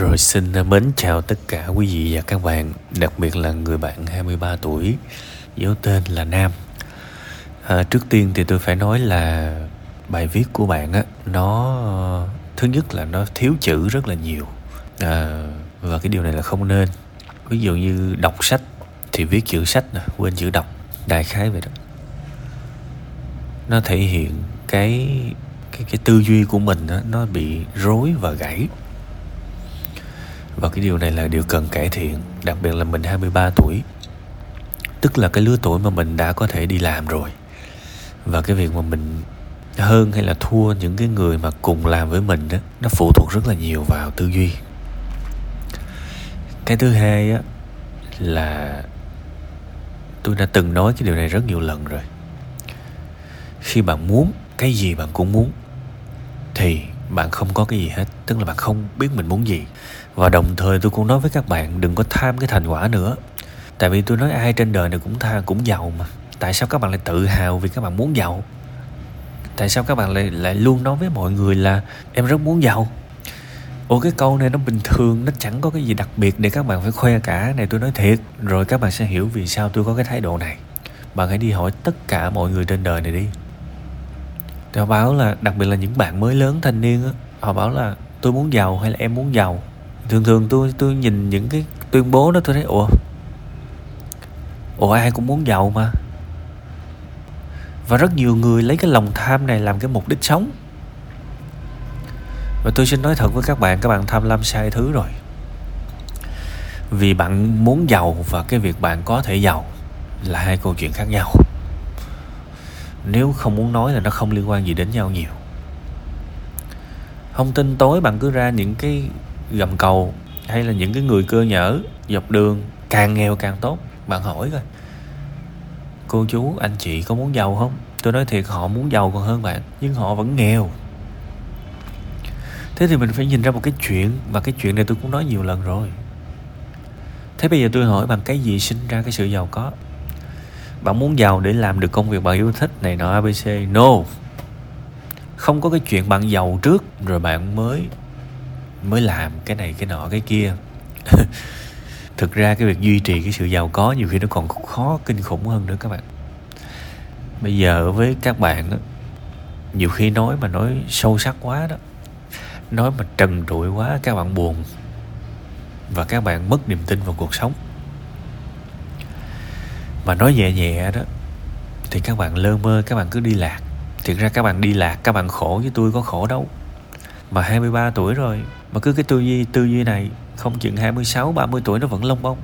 Rồi xin à, mến chào tất cả quý vị và các bạn, đặc biệt là người bạn 23 tuổi, giấu tên là Nam. À, trước tiên thì tôi phải nói là bài viết của bạn á, nó thứ nhất là nó thiếu chữ rất là nhiều à, và cái điều này là không nên. Ví dụ như đọc sách thì viết chữ sách nè, quên chữ đọc, đại khái vậy đó. Nó thể hiện cái cái cái tư duy của mình đó, nó bị rối và gãy và cái điều này là điều cần cải thiện, đặc biệt là mình 23 tuổi. Tức là cái lứa tuổi mà mình đã có thể đi làm rồi. Và cái việc mà mình hơn hay là thua những cái người mà cùng làm với mình đó nó phụ thuộc rất là nhiều vào tư duy. Cái thứ hai á, là tôi đã từng nói cái điều này rất nhiều lần rồi. Khi bạn muốn cái gì bạn cũng muốn, thì bạn không có cái gì hết. Tức là bạn không biết mình muốn gì và đồng thời tôi cũng nói với các bạn đừng có tham cái thành quả nữa. Tại vì tôi nói ai trên đời này cũng tha cũng giàu mà. Tại sao các bạn lại tự hào vì các bạn muốn giàu? Tại sao các bạn lại lại luôn nói với mọi người là em rất muốn giàu? Ủa, cái câu này nó bình thường, nó chẳng có cái gì đặc biệt để các bạn phải khoe cả. Này, tôi nói thiệt, rồi các bạn sẽ hiểu vì sao tôi có cái thái độ này. Bạn hãy đi hỏi tất cả mọi người trên đời này đi. Họ báo là, đặc biệt là những bạn mới lớn, thanh niên á, họ bảo là, tôi muốn giàu hay là em muốn giàu? Thường thường tôi tôi nhìn những cái tuyên bố đó, tôi thấy, ủa? Ủa, ai cũng muốn giàu mà. Và rất nhiều người lấy cái lòng tham này làm cái mục đích sống. Và tôi xin nói thật với các bạn các bạn tham lam sai thứ rồi. Vì bạn muốn giàu và cái việc bạn có thể giàu là hai câu chuyện khác nhau. Nếu không muốn nói là nó không liên quan gì đến nhau nhiều. Không tin tối bạn cứ ra những cái gầm cầu, hay là những cái người cơ nhở, dọc đường, càng nghèo càng tốt. Bạn hỏi coi, cô chú, anh chị có muốn giàu không? Tôi nói thiệt, họ muốn giàu còn hơn bạn, nhưng họ vẫn nghèo. Thế thì mình phải nhìn ra một cái chuyện, và cái chuyện này tôi cũng nói nhiều lần rồi. Thế bây giờ tôi hỏi bằng cái gì sinh ra cái sự giàu có? Bạn muốn giàu để làm được công việc bạn yêu thích này nọ abc no. Không có cái chuyện bạn giàu trước rồi bạn mới mới làm cái này cái nọ cái kia. Thực ra cái việc duy trì cái sự giàu có nhiều khi nó còn khó kinh khủng hơn nữa các bạn. Bây giờ với các bạn đó, nhiều khi nói mà nói sâu sắc quá đó nói mà trần trụi quá các bạn buồn và các bạn mất niềm tin vào cuộc sống. Mà nói nhẹ nhẹ đó thì các bạn lơ mơ các bạn cứ đi lạc. Thiệt ra các bạn đi lạc các bạn khổ với tôi có khổ đâu. Mà 23 tuổi rồi mà cứ cái tư duy tư duy này không chừng 26 30 tuổi nó vẫn lông bông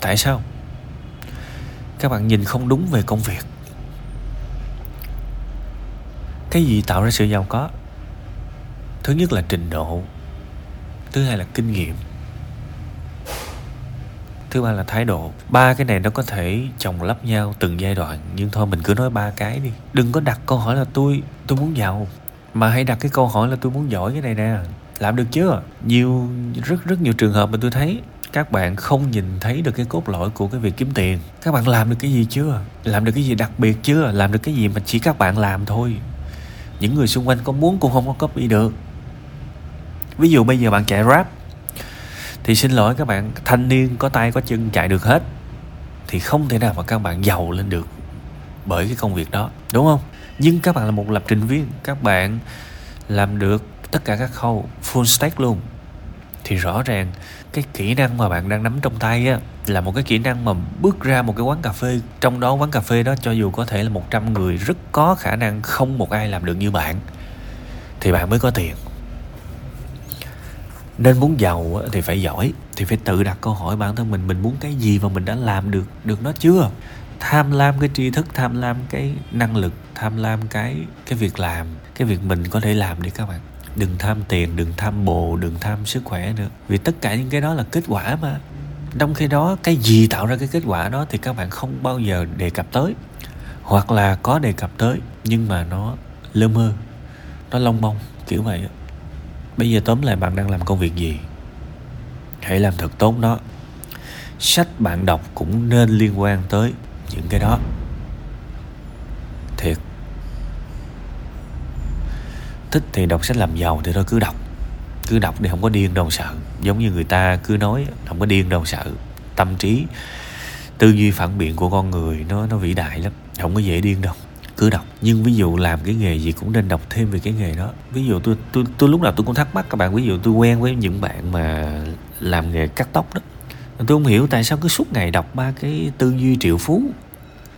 tại sao? Các bạn nhìn không đúng về công việc. Cái gì tạo ra sự giàu có? Thứ nhất là trình độ. Thứ hai là kinh nghiệm. Thứ ba là thái độ. Ba cái này nó có thể chồng lắp nhau từng giai đoạn, nhưng thôi mình cứ nói ba cái đi. Đừng có đặt câu hỏi là tôi tôi muốn giàu. Mà hãy đặt cái câu hỏi là tôi muốn giỏi cái này nè làm được chưa? Nhiều, rất rất nhiều trường hợp mà tôi thấy các bạn không nhìn thấy được cái cốt lõi của cái việc kiếm tiền. Các bạn làm được cái gì chưa? Làm được cái gì đặc biệt chưa? Làm được cái gì mà chỉ các bạn làm thôi. Những người xung quanh có muốn cũng không có copy được. Ví dụ bây giờ bạn chạy rap thì xin lỗi các bạn, thanh niên có tay có chân chạy được hết, thì không thể nào mà các bạn giàu lên được bởi cái công việc đó, đúng không? Nhưng các bạn là một lập trình viên, các bạn làm được tất cả các khâu, full stack luôn. Thì rõ ràng, cái kỹ năng mà bạn đang nắm trong tay á, là một cái kỹ năng mà bước ra một cái quán cà phê. Trong đó, quán cà phê đó cho dù có thể là 100 người, rất có khả năng không một ai làm được như bạn, thì bạn mới có tiền. Nên muốn giàu thì phải giỏi, thì phải tự đặt câu hỏi bản thân mình mình muốn cái gì và mình đã làm được được nó chưa? Tham lam cái tri thức, tham lam cái năng lực, tham lam cái cái việc làm, cái việc mình có thể làm đi các bạn đừng tham tiền, đừng tham bồ, đừng tham sức khỏe nữa. Vì tất cả những cái đó là kết quả mà. Trong khi đó, cái gì tạo ra cái kết quả đó thì các bạn không bao giờ đề cập tới. Hoặc là có đề cập tới, nhưng mà nó lơ mơ, nó lông bông kiểu vậy bây giờ tóm lại bạn đang làm công việc gì? Hãy làm thật tốt đó. Sách bạn đọc cũng nên liên quan tới những cái đó thiệt thích thì đọc sách làm giàu thì thôi, cứ đọc. Cứ đọc đi không có điên đâu sợ. Giống như người ta cứ nói, không có điên đâu sợ. Tâm trí, tư duy phản biện của con người nó nó vĩ đại lắm, không có dễ điên đâu. Cứ đọc. Nhưng ví dụ làm cái nghề gì cũng nên đọc thêm về cái nghề đó. Ví dụ tôi tôi tôi lúc nào tôi cũng thắc mắc các bạn, ví dụ tôi quen với những bạn mà làm nghề cắt tóc đó. Tôi không hiểu tại sao cứ suốt ngày đọc ba cái tư duy triệu phú.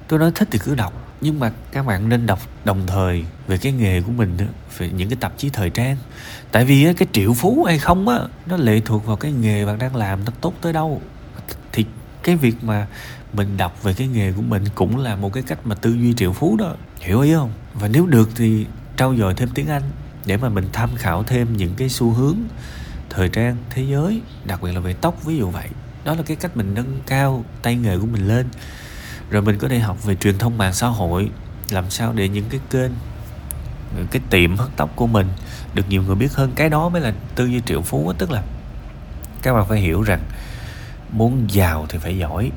Tôi nói thích thì cứ đọc nhưng mà các bạn nên đọc đồng thời về cái nghề của mình về những cái tạp chí thời trang. Tại vì cái triệu phú hay không á, nó lệ thuộc vào cái nghề bạn đang làm nó tốt tới đâu. Thì cái việc mà mình đọc về cái nghề của mình cũng là một cái cách mà tư duy triệu phú đó. Hiểu ý không? Và nếu được thì trau dồi thêm tiếng anh để mà mình tham khảo thêm những cái xu hướng thời trang thế giới, đặc biệt là về tóc, ví dụ vậy. Đó là cái cách mình nâng cao tay nghề của mình lên rồi mình có thể học về truyền thông mạng xã hội, làm sao để những cái kênh, cái tiệm hớt tóc của mình được nhiều người biết hơn. Cái đó mới là tư duy triệu phú đó. tức là các bạn phải hiểu rằng muốn giàu thì phải giỏi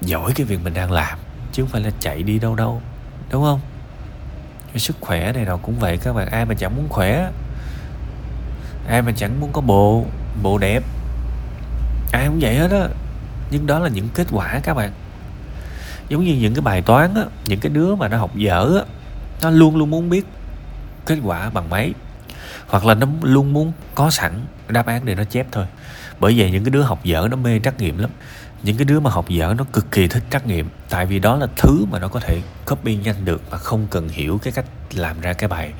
giỏi cái việc mình đang làm, chứ không phải là chạy đi đâu đâu, đúng không? Cái sức khỏe này nào cũng vậy, các bạn, ai mà chẳng muốn khỏe, ai mà chẳng muốn có bộ bộ đẹp, ai cũng vậy hết á. Nhưng đó là những kết quả, các bạn giống như những cái bài toán á, những cái đứa mà nó học dở á, nó luôn luôn muốn biết kết quả bằng mấy hoặc là nó luôn muốn có sẵn đáp án để nó chép thôi. Bởi vậy những cái đứa học dở nó mê trắc nghiệm lắm. Những cái đứa mà học dở nó cực kỳ thích trắc nghiệm. Tại vì đó là thứ mà nó có thể copy nhanh được mà không cần hiểu cái cách làm ra cái bài,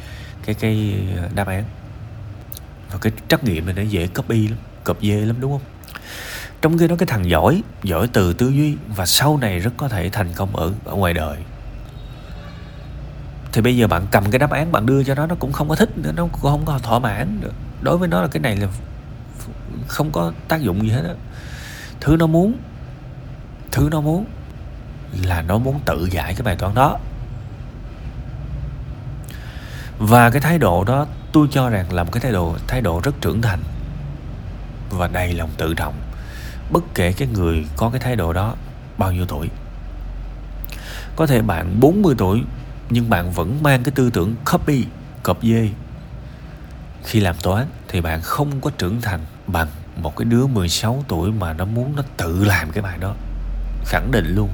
cái cái ờ, đáp án. Và cái trắc nghiệm này nó dễ copy lắm cập dê lắm, đúng không? Trong khi đó cái thằng giỏi giỏi từ tư duy và sau này rất có thể thành công ở ở ngoài đời. Thì bây giờ bạn cầm cái đáp án bạn đưa cho nó nó cũng không có thích nữa nó cũng không có thỏa mãn được. Đối với nó là cái này là không có tác dụng gì hết á. Thứ nó muốn, thứ nó muốn là nó muốn tự giải cái bài toán đó. Và cái thái độ đó, tôi cho rằng là một cái thái độ thái độ rất trưởng thành và đầy lòng tự trọng bất kể cái người có cái thái độ đó bao nhiêu tuổi. Có thể bạn 40 tuổi, nhưng bạn vẫn mang cái tư tưởng copy, cọp dê. Khi làm toán thì bạn không có trưởng thành bằng một cái đứa 16 tuổi mà nó muốn nó tự làm cái bài đó. Khẳng định luôn,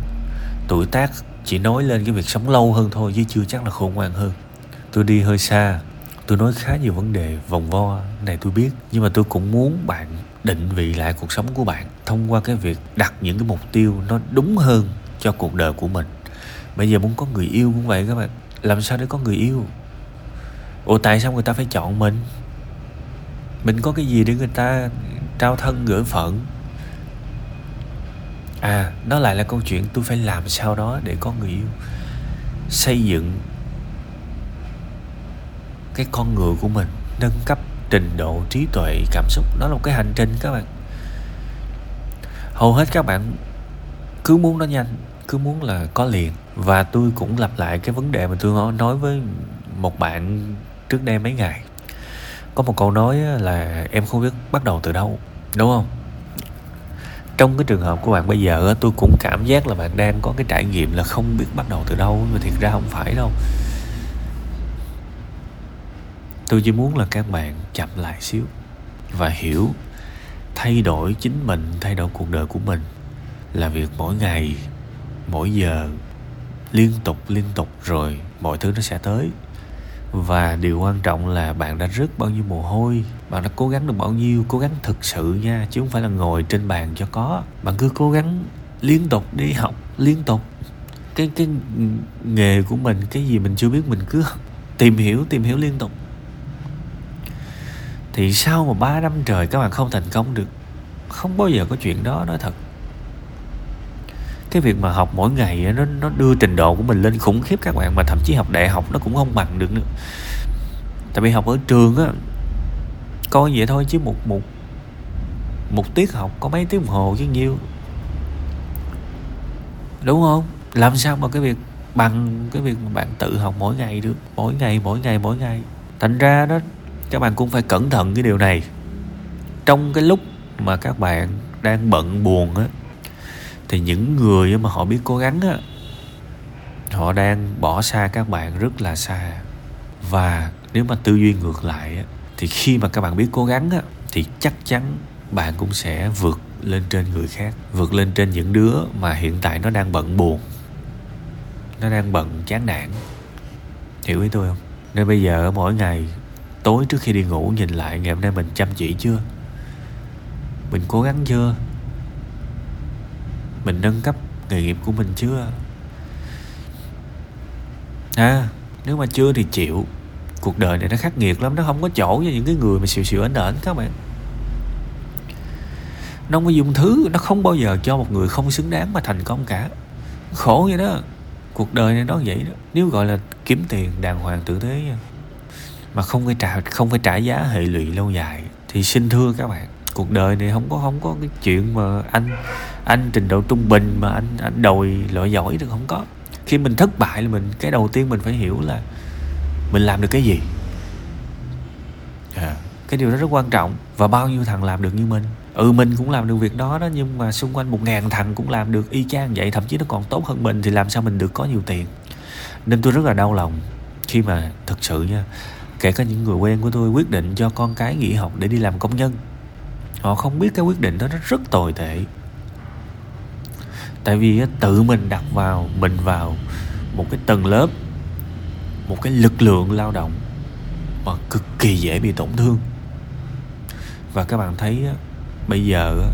tuổi tác chỉ nói lên cái việc sống lâu hơn thôi chứ chưa chắc là khôn ngoan hơn. Tôi đi hơi xa tôi nói khá nhiều vấn đề vòng vo này tôi biết, nhưng mà tôi cũng muốn bạn định vị lại cuộc sống của bạn thông qua cái việc đặt những cái mục tiêu nó đúng hơn cho cuộc đời của mình. Bây giờ muốn có người yêu cũng vậy các bạn. Làm sao để có người yêu? Ủa, tại sao người ta phải chọn mình? Mình có cái gì để người ta trao thân, gửi phận? À nó lại là câu chuyện tôi phải làm sao đó để có người yêu. Xây dựng cái con người của mình nâng cấp, trình độ, trí tuệ, cảm xúc. Đó là một cái hành trình các bạn. Hầu hết các bạn cứ muốn nó nhanh, cứ muốn là có liền. Và tôi cũng lặp lại cái vấn đề mà tôi nói với một bạn trước đây mấy ngày. Có một câu nói là em không biết bắt đầu từ đâu đúng không? Trong cái trường hợp của bạn bây giờ tôi cũng cảm giác là bạn đang có cái trải nghiệm là không biết bắt đầu từ đâu. Mà thiệt ra không phải đâu tôi chỉ muốn là các bạn chậm lại xíu và hiểu thay đổi chính mình, thay đổi cuộc đời của mình là việc mỗi ngày, mỗi giờ, liên tục liên tục rồi mọi thứ nó sẽ tới. Và điều quan trọng là bạn đã rớt bao nhiêu mồ hôi, bạn đã cố gắng được bao nhiêu, cố gắng thực sự nha, chứ không phải là ngồi trên bàn cho có. Bạn cứ cố gắng liên tục đi học, liên tục. Cái cái nghề của mình, cái gì mình chưa biết mình cứ tìm hiểu tìm hiểu liên tục thì sau mà 3 năm trời các bạn không thành công được, không bao giờ có chuyện đó, nói thật. Cái việc mà học mỗi ngày nó nó đưa trình độ của mình lên khủng khiếp các bạn mà thậm chí học đại học nó cũng không bằng được nữa. Tại vì học ở trường á, coi vậy thôi chứ một một một tiết học có mấy tiếng đồng hồ chứ nhiêu. Đúng không? Làm sao mà cái việc bằng, cái việc mà bạn tự học mỗi ngày được, mỗi ngày mỗi ngày mỗi ngày. Thành ra đó các bạn cũng phải cẩn thận cái điều này. Trong cái lúc mà các bạn đang bận buồn á thì những người mà họ biết cố gắng á họ đang bỏ xa các bạn rất là xa. Và nếu mà tư duy ngược lại á thì khi mà các bạn biết cố gắng á, thì chắc chắn bạn cũng sẽ vượt lên trên người khác vượt lên trên những đứa mà hiện tại nó đang bận buồn nó đang bận chán nản. Hiểu ý tôi không? Nên bây giờ mỗi ngày tối trước khi đi ngủ, nhìn lại ngày hôm nay mình chăm chỉ chưa? Mình cố gắng chưa? Mình nâng cấp nghề nghiệp của mình chưa? À nếu mà chưa thì chịu. Cuộc đời này nó khắc nghiệt lắm, nó không có chỗ cho những cái người mà xìu xìu ảnh ảnh các bạn. Nó không có dùng thứ, nó không bao giờ cho một người không xứng đáng mà thành công cả. Khổ vậy đó. Cuộc đời này nó vậy đó. Nếu gọi là kiếm tiền đàng hoàng tử tế mà không phải trả không phải trả giá hệ lụy lâu dài. Thì xin thưa các bạn cuộc đời này không có không có cái chuyện mà anh anh trình độ trung bình mà anh anh đòi loại giỏi được không có. Khi mình thất bại là mình cái đầu tiên mình phải hiểu là mình làm được cái gì. À, cái điều đó rất quan trọng. Và bao nhiêu thằng làm được như mình. Ừ mình cũng làm được việc đó đó nhưng mà xung quanh một ngàn thằng cũng làm được y chang vậy. Thậm chí nó còn tốt hơn mình thì làm sao mình được có nhiều tiền. Nên tôi rất là đau lòng khi mà thực sự nha kể cả những người quen của tôi quyết định cho con cái nghỉ học để đi làm công nhân. Họ không biết cái quyết định đó nó rất tồi tệ. Tại vì tự mình đặt vào, mình vào một cái tầng lớp, một cái lực lượng lao động mà cực kỳ dễ bị tổn thương. Và các bạn thấy bây giờ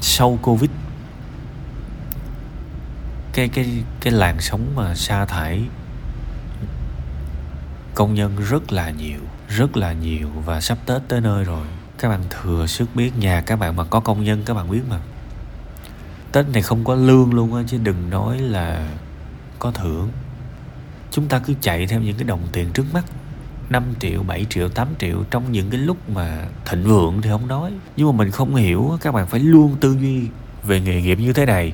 sau covid, cái cái cái làn sóng mà sa thải công nhân rất là nhiều rất là nhiều và sắp tết tới nơi rồi các bạn thừa sức biết nhà các bạn mà có công nhân các bạn biết mà tết này không có lương luôn á chứ đừng nói là có thưởng chúng ta cứ chạy theo những cái đồng tiền trước mắt 5 triệu, 7 triệu, 8 triệu trong những cái lúc mà thịnh vượng thì không nói. Nhưng mà mình không hiểu các bạn phải luôn tư duy về nghề nghiệp như thế này.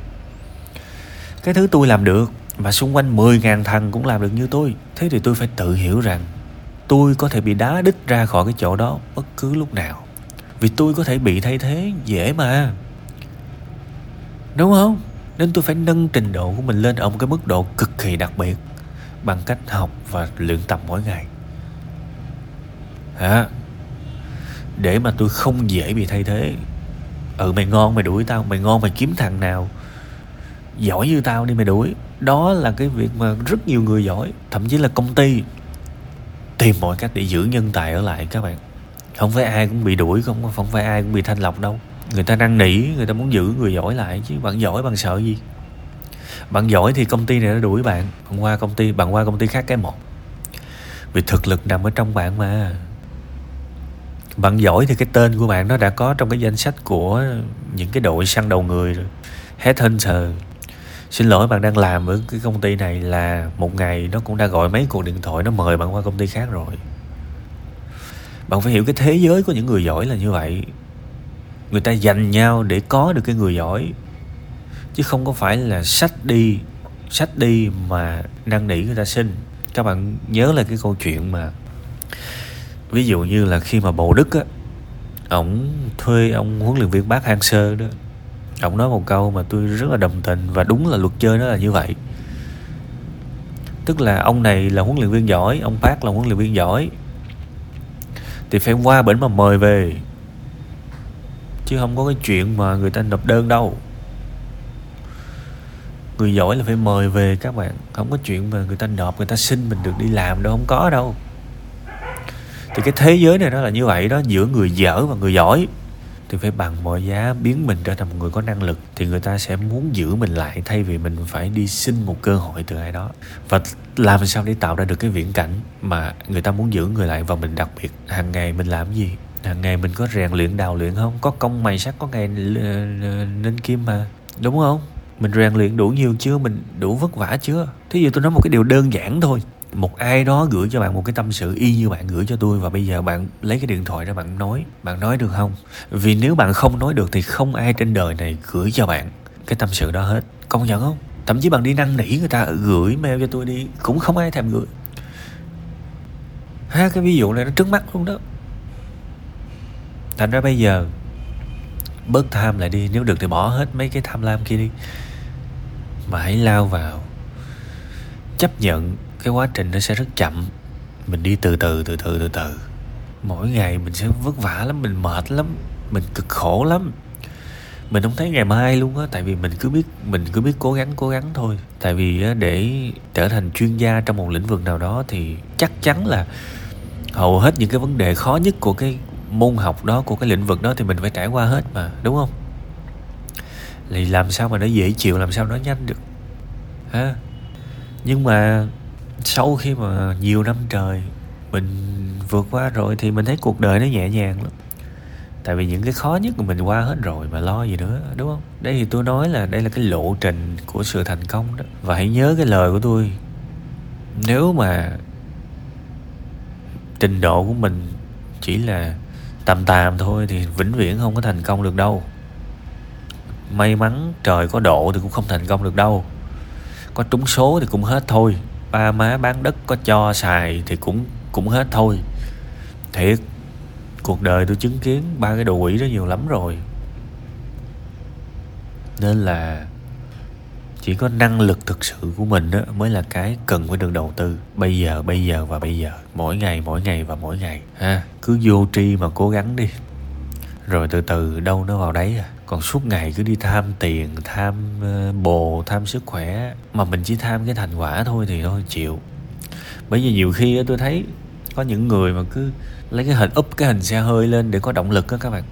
Cái thứ tôi làm được và xung quanh 10.000 thằng cũng làm được như tôi. Thế thì tôi phải tự hiểu rằng, tôi có thể bị đá đít ra khỏi cái chỗ đó bất cứ lúc nào. Vì tôi có thể bị thay thế, dễ mà. Đúng không? Nên tôi phải nâng trình độ của mình lên ở một cái mức độ cực kỳ đặc biệt bằng cách học và luyện tập mỗi ngày hả để mà tôi không dễ bị thay thế ừ mày ngon mày đuổi tao mày ngon mày kiếm thằng nào giỏi như tao đi mày đuổi đó là cái việc mà rất nhiều người giỏi, thậm chí là công ty, tìm mọi cách để giữ nhân tài ở lại các bạn. Không phải ai cũng bị đuổi, không không phải ai cũng bị thanh lọc đâu. Người ta năn nỉ, người ta muốn giữ người giỏi lại chứ bạn giỏi bằng sợ gì? Bạn giỏi thì công ty này nó đuổi bạn bạn qua công ty, bạn qua công ty khác cái một. Vì thực lực nằm ở trong bạn mà. Bạn giỏi thì cái tên của bạn nó đã có trong cái danh sách của những cái đội săn đầu người rồi. Headhunter xin lỗi bạn đang làm ở cái công ty này là một ngày nó cũng đã gọi mấy cuộc điện thoại, nó mời bạn qua công ty khác rồi. Bạn phải hiểu cái thế giới của những người giỏi là như vậy. Người ta dành nhau để có được cái người giỏi. Chứ không có phải là sách đi sách đi mà năn nỉ người ta xin. Các bạn nhớ là cái câu chuyện mà ví dụ như là khi mà bầu đức á, ổng thuê ông huấn luyện viên bác hang sơ đó ông nói một câu mà tôi rất là đồng tình và đúng là luật chơi nó là như vậy. Tức là ông này là huấn luyện viên giỏi, ông bác là huấn luyện viên giỏi. Thì phải qua bển mà mời về. Chứ không có cái chuyện mà người ta nộp đơn đâu. Người giỏi là phải mời về các bạn. Không có chuyện mà người ta nộp, người ta xin mình được đi làm đâu, không có đâu. Thì cái thế giới này nó là như vậy đó, giữa người dở và người giỏi thì phải bằng mọi giá biến mình trở thành một người có năng lực thì người ta sẽ muốn giữ mình lại thay vì mình phải đi xin một cơ hội từ ai đó. Và làm sao để tạo ra được cái viễn cảnh mà người ta muốn giữ người lại và mình đặc biệt? Hàng ngày mình làm gì? Hàng ngày mình có rèn luyện, đào luyện không? Có công mày sắt, có ngày nên kim mà. Đúng không? Mình rèn luyện đủ nhiều chưa? Mình đủ vất vả chưa? Thí dụ tôi nói một cái điều đơn giản thôi một ai đó gửi cho bạn một cái tâm sự y như bạn gửi cho tôi và bây giờ bạn lấy cái điện thoại ra bạn nói bạn nói được không? Vì nếu bạn không nói được thì không ai trên đời này gửi cho bạn cái tâm sự đó hết. Công nhận không? Thậm chí bạn đi năn nỉ người ta, gửi mail cho tôi đi, cũng không ai thèm gửi. Ha, cái ví dụ này nó trước mắt luôn đó. Thành ra bây giờ, bớt tham lại đi, nếu được thì bỏ hết mấy cái tham lam kia đi. Mà hãy lao vào chấp nhận cái quá trình nó sẽ rất chậm. Mình đi từ từ từ từ từ từ. Mỗi ngày mình sẽ vất vả lắm, mình mệt lắm, mình cực khổ lắm. Mình không thấy ngày mai luôn á, tại vì mình cứ biết, mình cứ biết cố gắng cố gắng thôi. Tại vì để trở thành chuyên gia trong một lĩnh vực nào đó thì chắc chắn là hầu hết những cái vấn đề khó nhất của cái môn học đó, của cái lĩnh vực đó thì mình phải trải qua hết mà, đúng không? Thì làm sao mà nó dễ chịu, làm sao nó nhanh được? Ha nhưng mà sau khi mà nhiều năm trời mình vượt qua rồi thì mình thấy cuộc đời nó nhẹ nhàng lắm. Tại vì những cái khó nhất của mình qua hết rồi mà lo gì nữa, đúng không? Đây thì tôi nói là đây là cái lộ trình của sự thành công đó. Và hãy nhớ cái lời của tôi, nếu mà trình độ của mình chỉ là tầm tàm thôi thì vĩnh viễn không có thành công được đâu. May mắn trời có độ thì cũng không thành công được đâu. Có trúng số thì cũng hết thôi ba má bán đất có cho xài thì cũng cũng hết thôi. Thiệt, cuộc đời tôi chứng kiến ba cái đồ quỷ đó nhiều lắm rồi. Nên là chỉ có năng lực thực sự của mình đó mới là cái cần phải được đầu tư. Bây giờ bây giờ và bây giờ. Mỗi ngày mỗi ngày và mỗi ngày. Ha, cứ vô tri mà cố gắng đi. Rồi từ từ đâu nó vào đấy à còn suốt ngày cứ đi tham tiền, tham ờ, bồ, tham sức khỏe. Mà mình chỉ tham cái thành quả thôi thì thôi, chịu. Bởi vì nhiều khi tôi thấy có những người mà cứ lấy cái hình úp cái hình xe hơi lên để có động lực á, các bạn.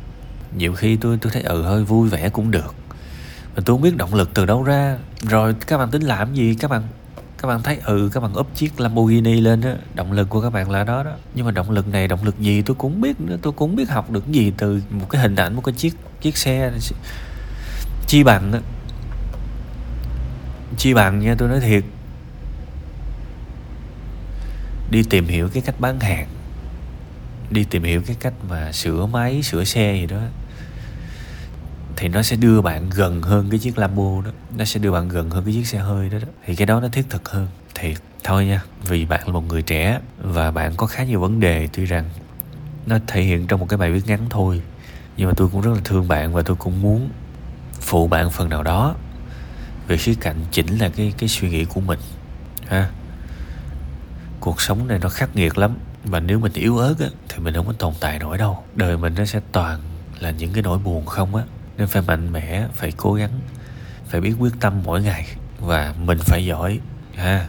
Nhiều khi tôi tôi thấy ừ hơi vui vẻ cũng được. Mà tôi không biết động lực từ đâu ra. Rồi các bạn tính làm gì các bạn? Các bạn thấy ừ các bạn úp chiếc Lamborghini lên á động lực của các bạn là đó đó. Nhưng mà động lực này, động lực gì tôi cũng biết nữa, tôi cũng biết học được gì từ một cái hình ảnh, một cái chiếc chiếc xe chi bằng đó. Chi bằng nha, tôi nói thiệt. Đi tìm hiểu cái cách bán hàng, đi tìm hiểu cái cách mà sửa máy, sửa xe gì đó thì nó sẽ đưa bạn gần hơn cái chiếc Lambo đó. Nó sẽ đưa bạn gần hơn cái chiếc xe hơi đó, đó. thì cái đó nó thiết thực hơn. Thiệt thôi nha vì bạn là một người trẻ và bạn có khá nhiều vấn đề tuy rằng nó thể hiện trong một cái bài viết ngắn thôi. Nhưng mà tôi cũng rất là thương bạn và tôi cũng muốn phụ bạn phần nào đó về khía cạnh chỉnh là cái cái suy nghĩ của mình ha. Cuộc sống này nó khắc nghiệt lắm và nếu mình yếu ớt á, thì mình không có tồn tại nổi đâu. Đời mình nó sẽ toàn là những cái nỗi buồn không á nên phải mạnh mẽ, phải cố gắng, phải biết quyết tâm mỗi ngày. Và mình phải giỏi, ha.